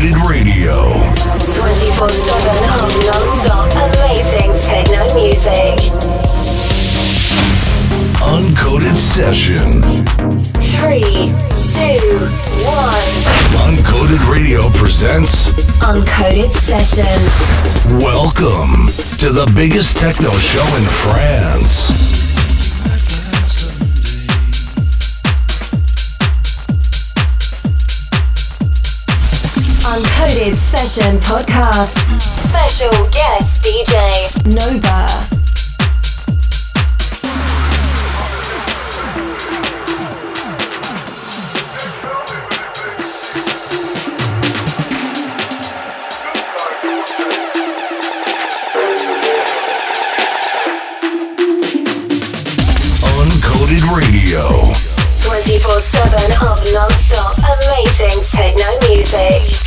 Uncoded Radio. 24 7 of non stop amazing techno music. Uncoded Session. 3, 2, 1. Uncoded Radio presents Uncoded Session. Welcome to the biggest techno show in France. Uncoded Session Podcast. Special guest DJ Nova. Uncoded Radio. 24 7 of non stop amazing techno music.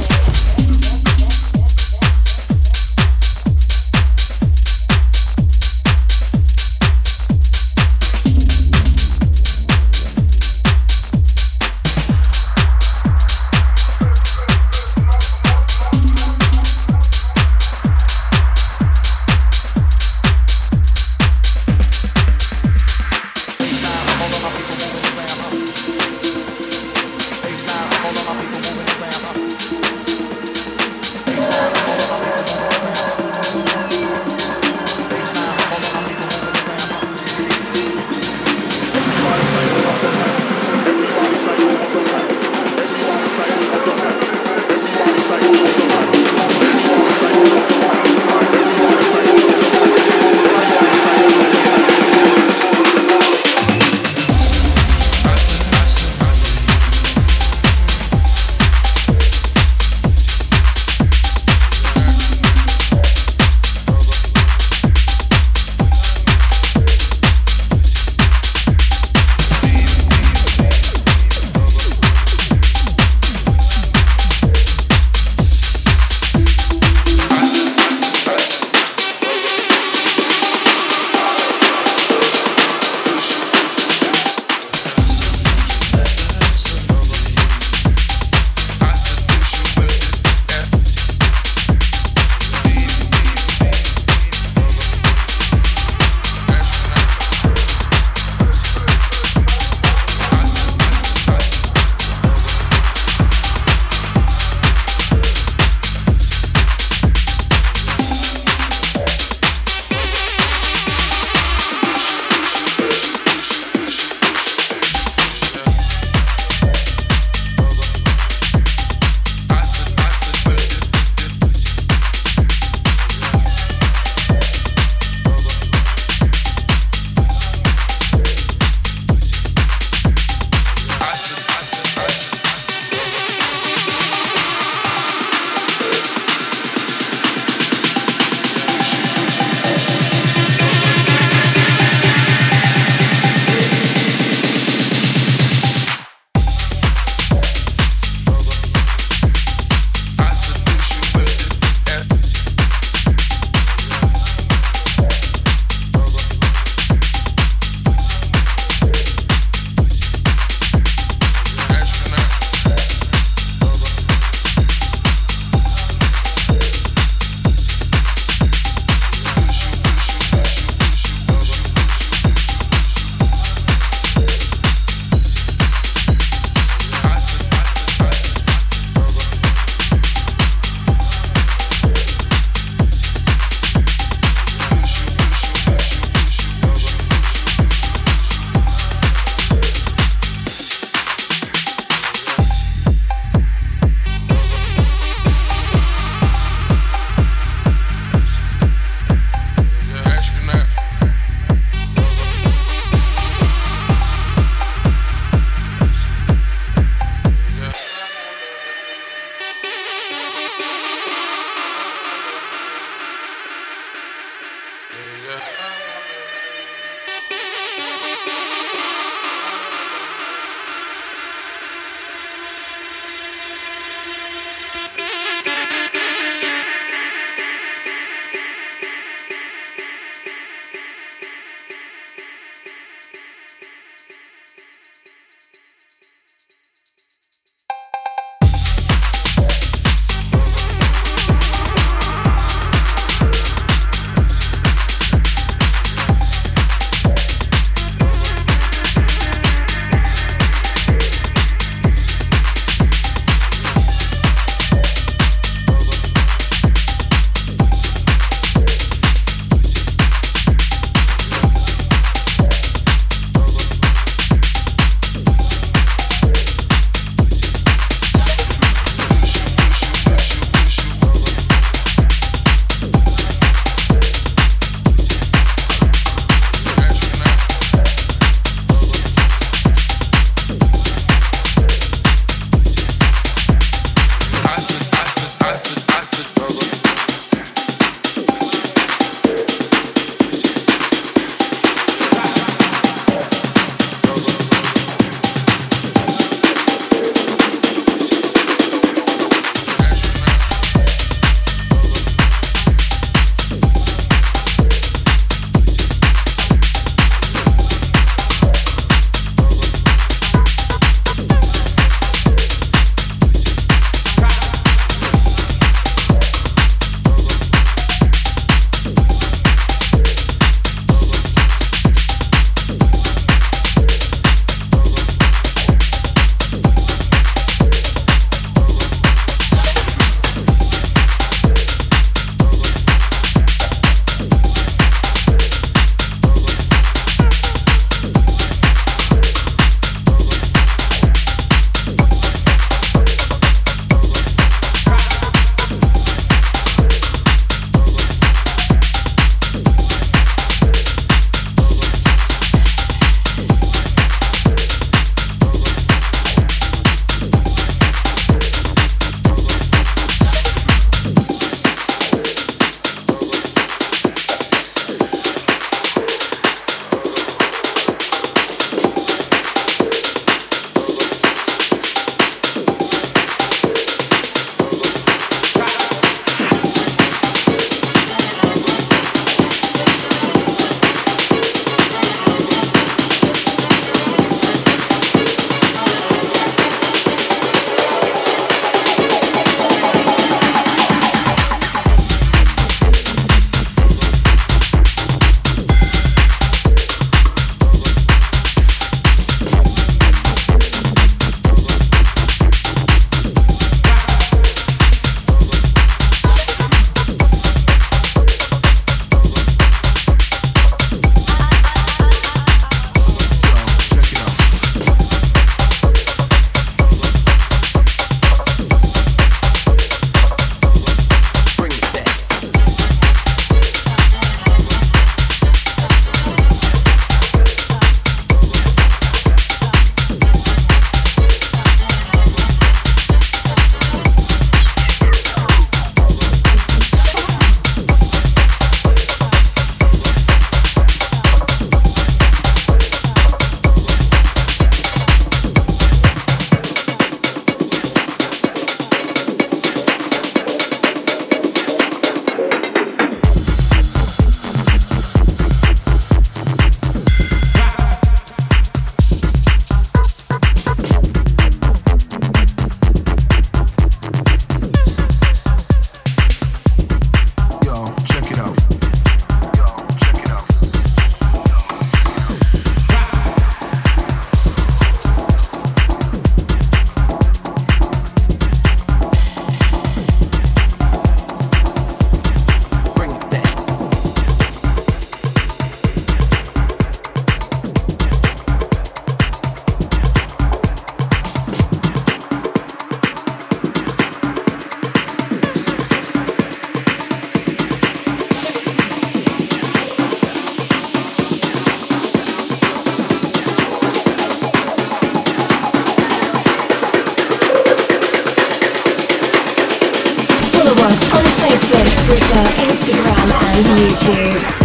Twitter, Instagram, and YouTube.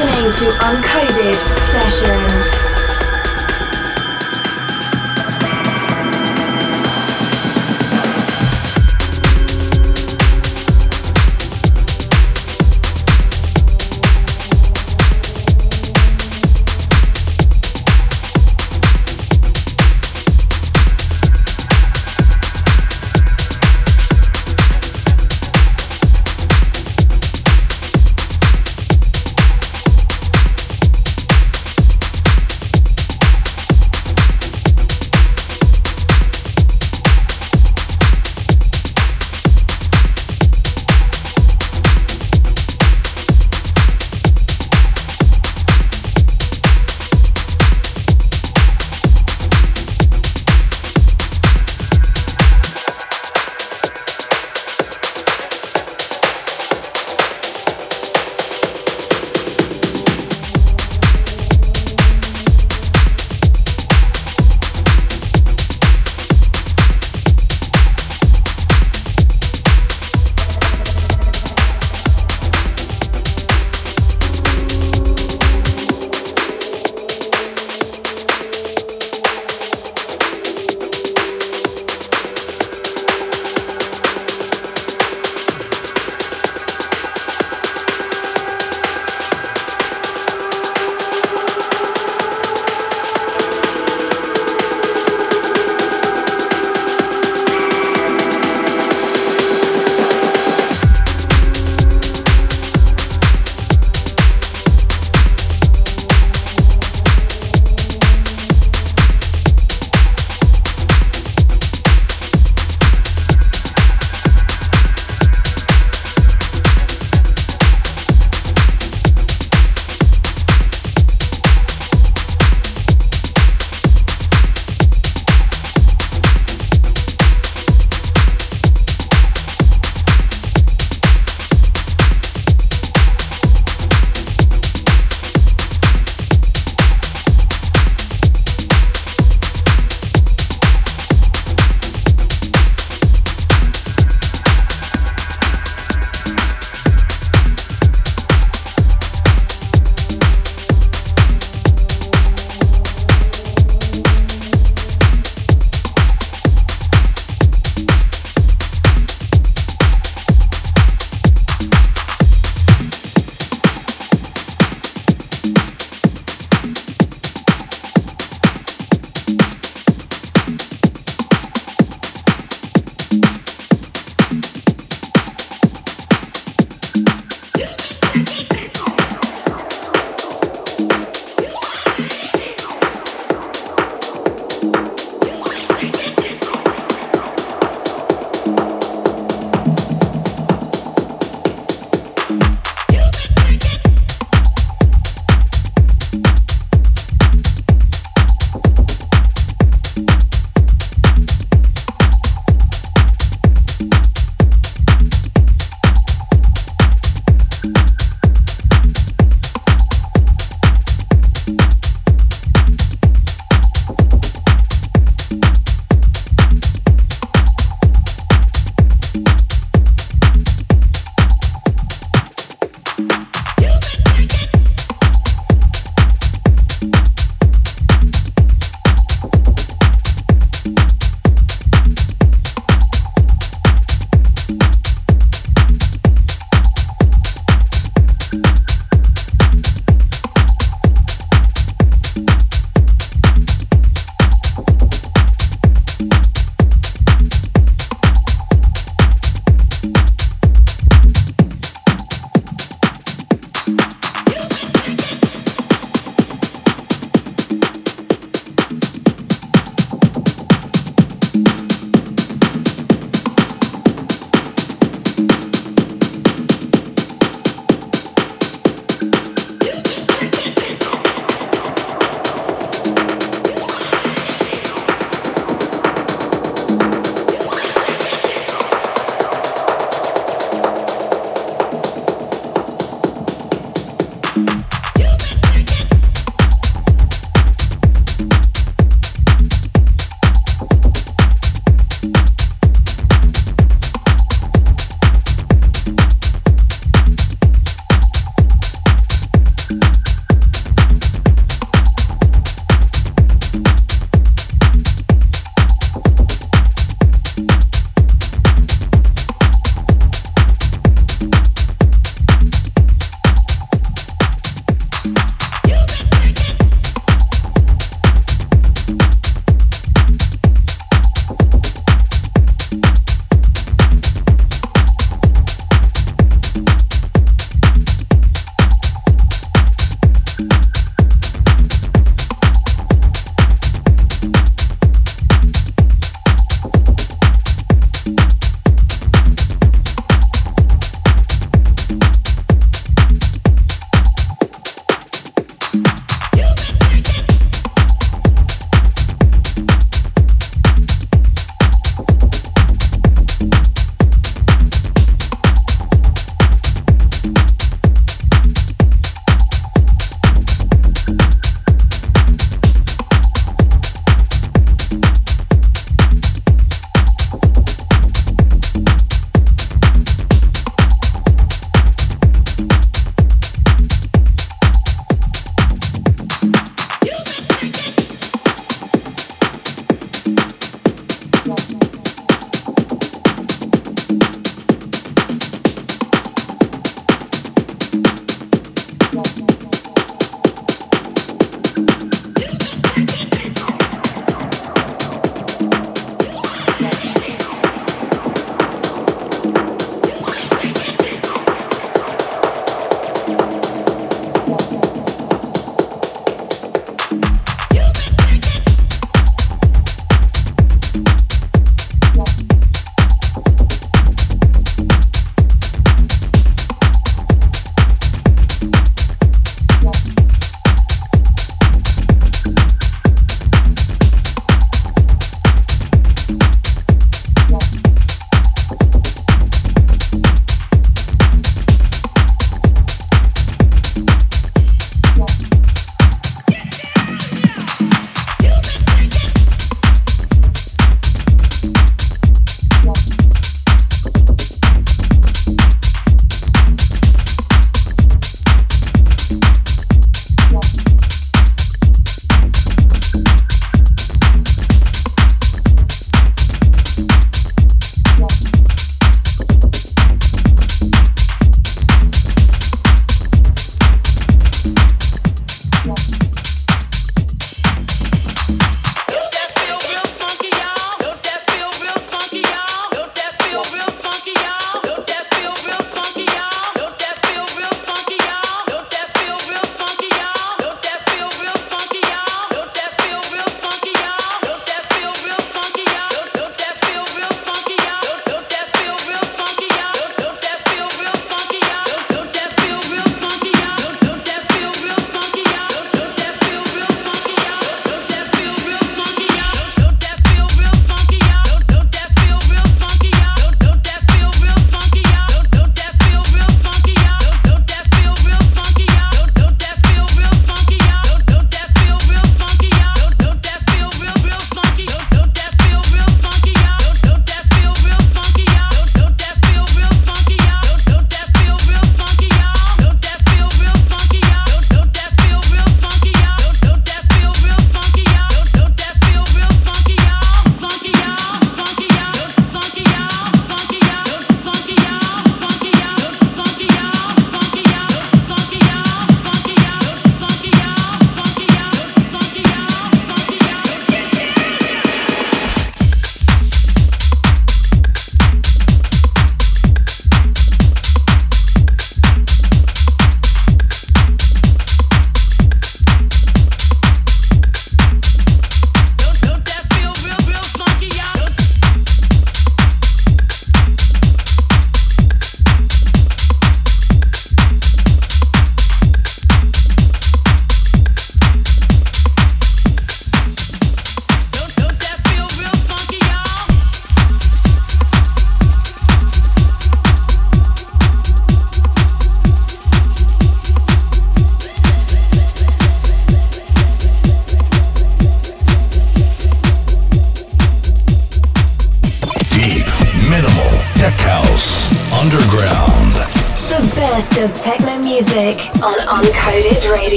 listening to Uncoded Session.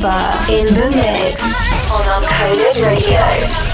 Remember in the mix on Uncoded Radio.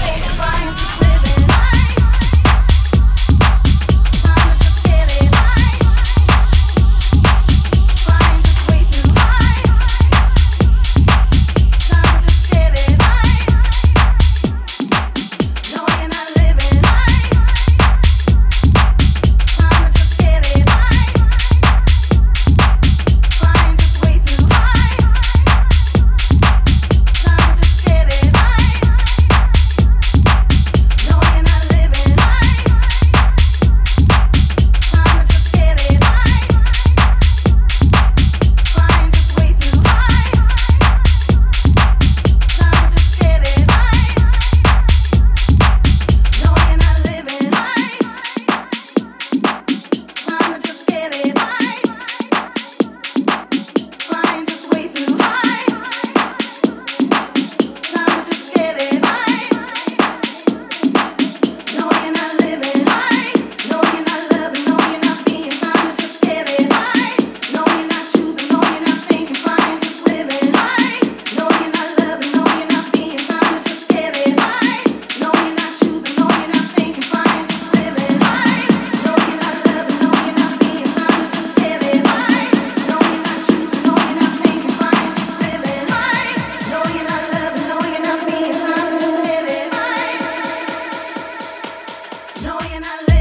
No, you're not.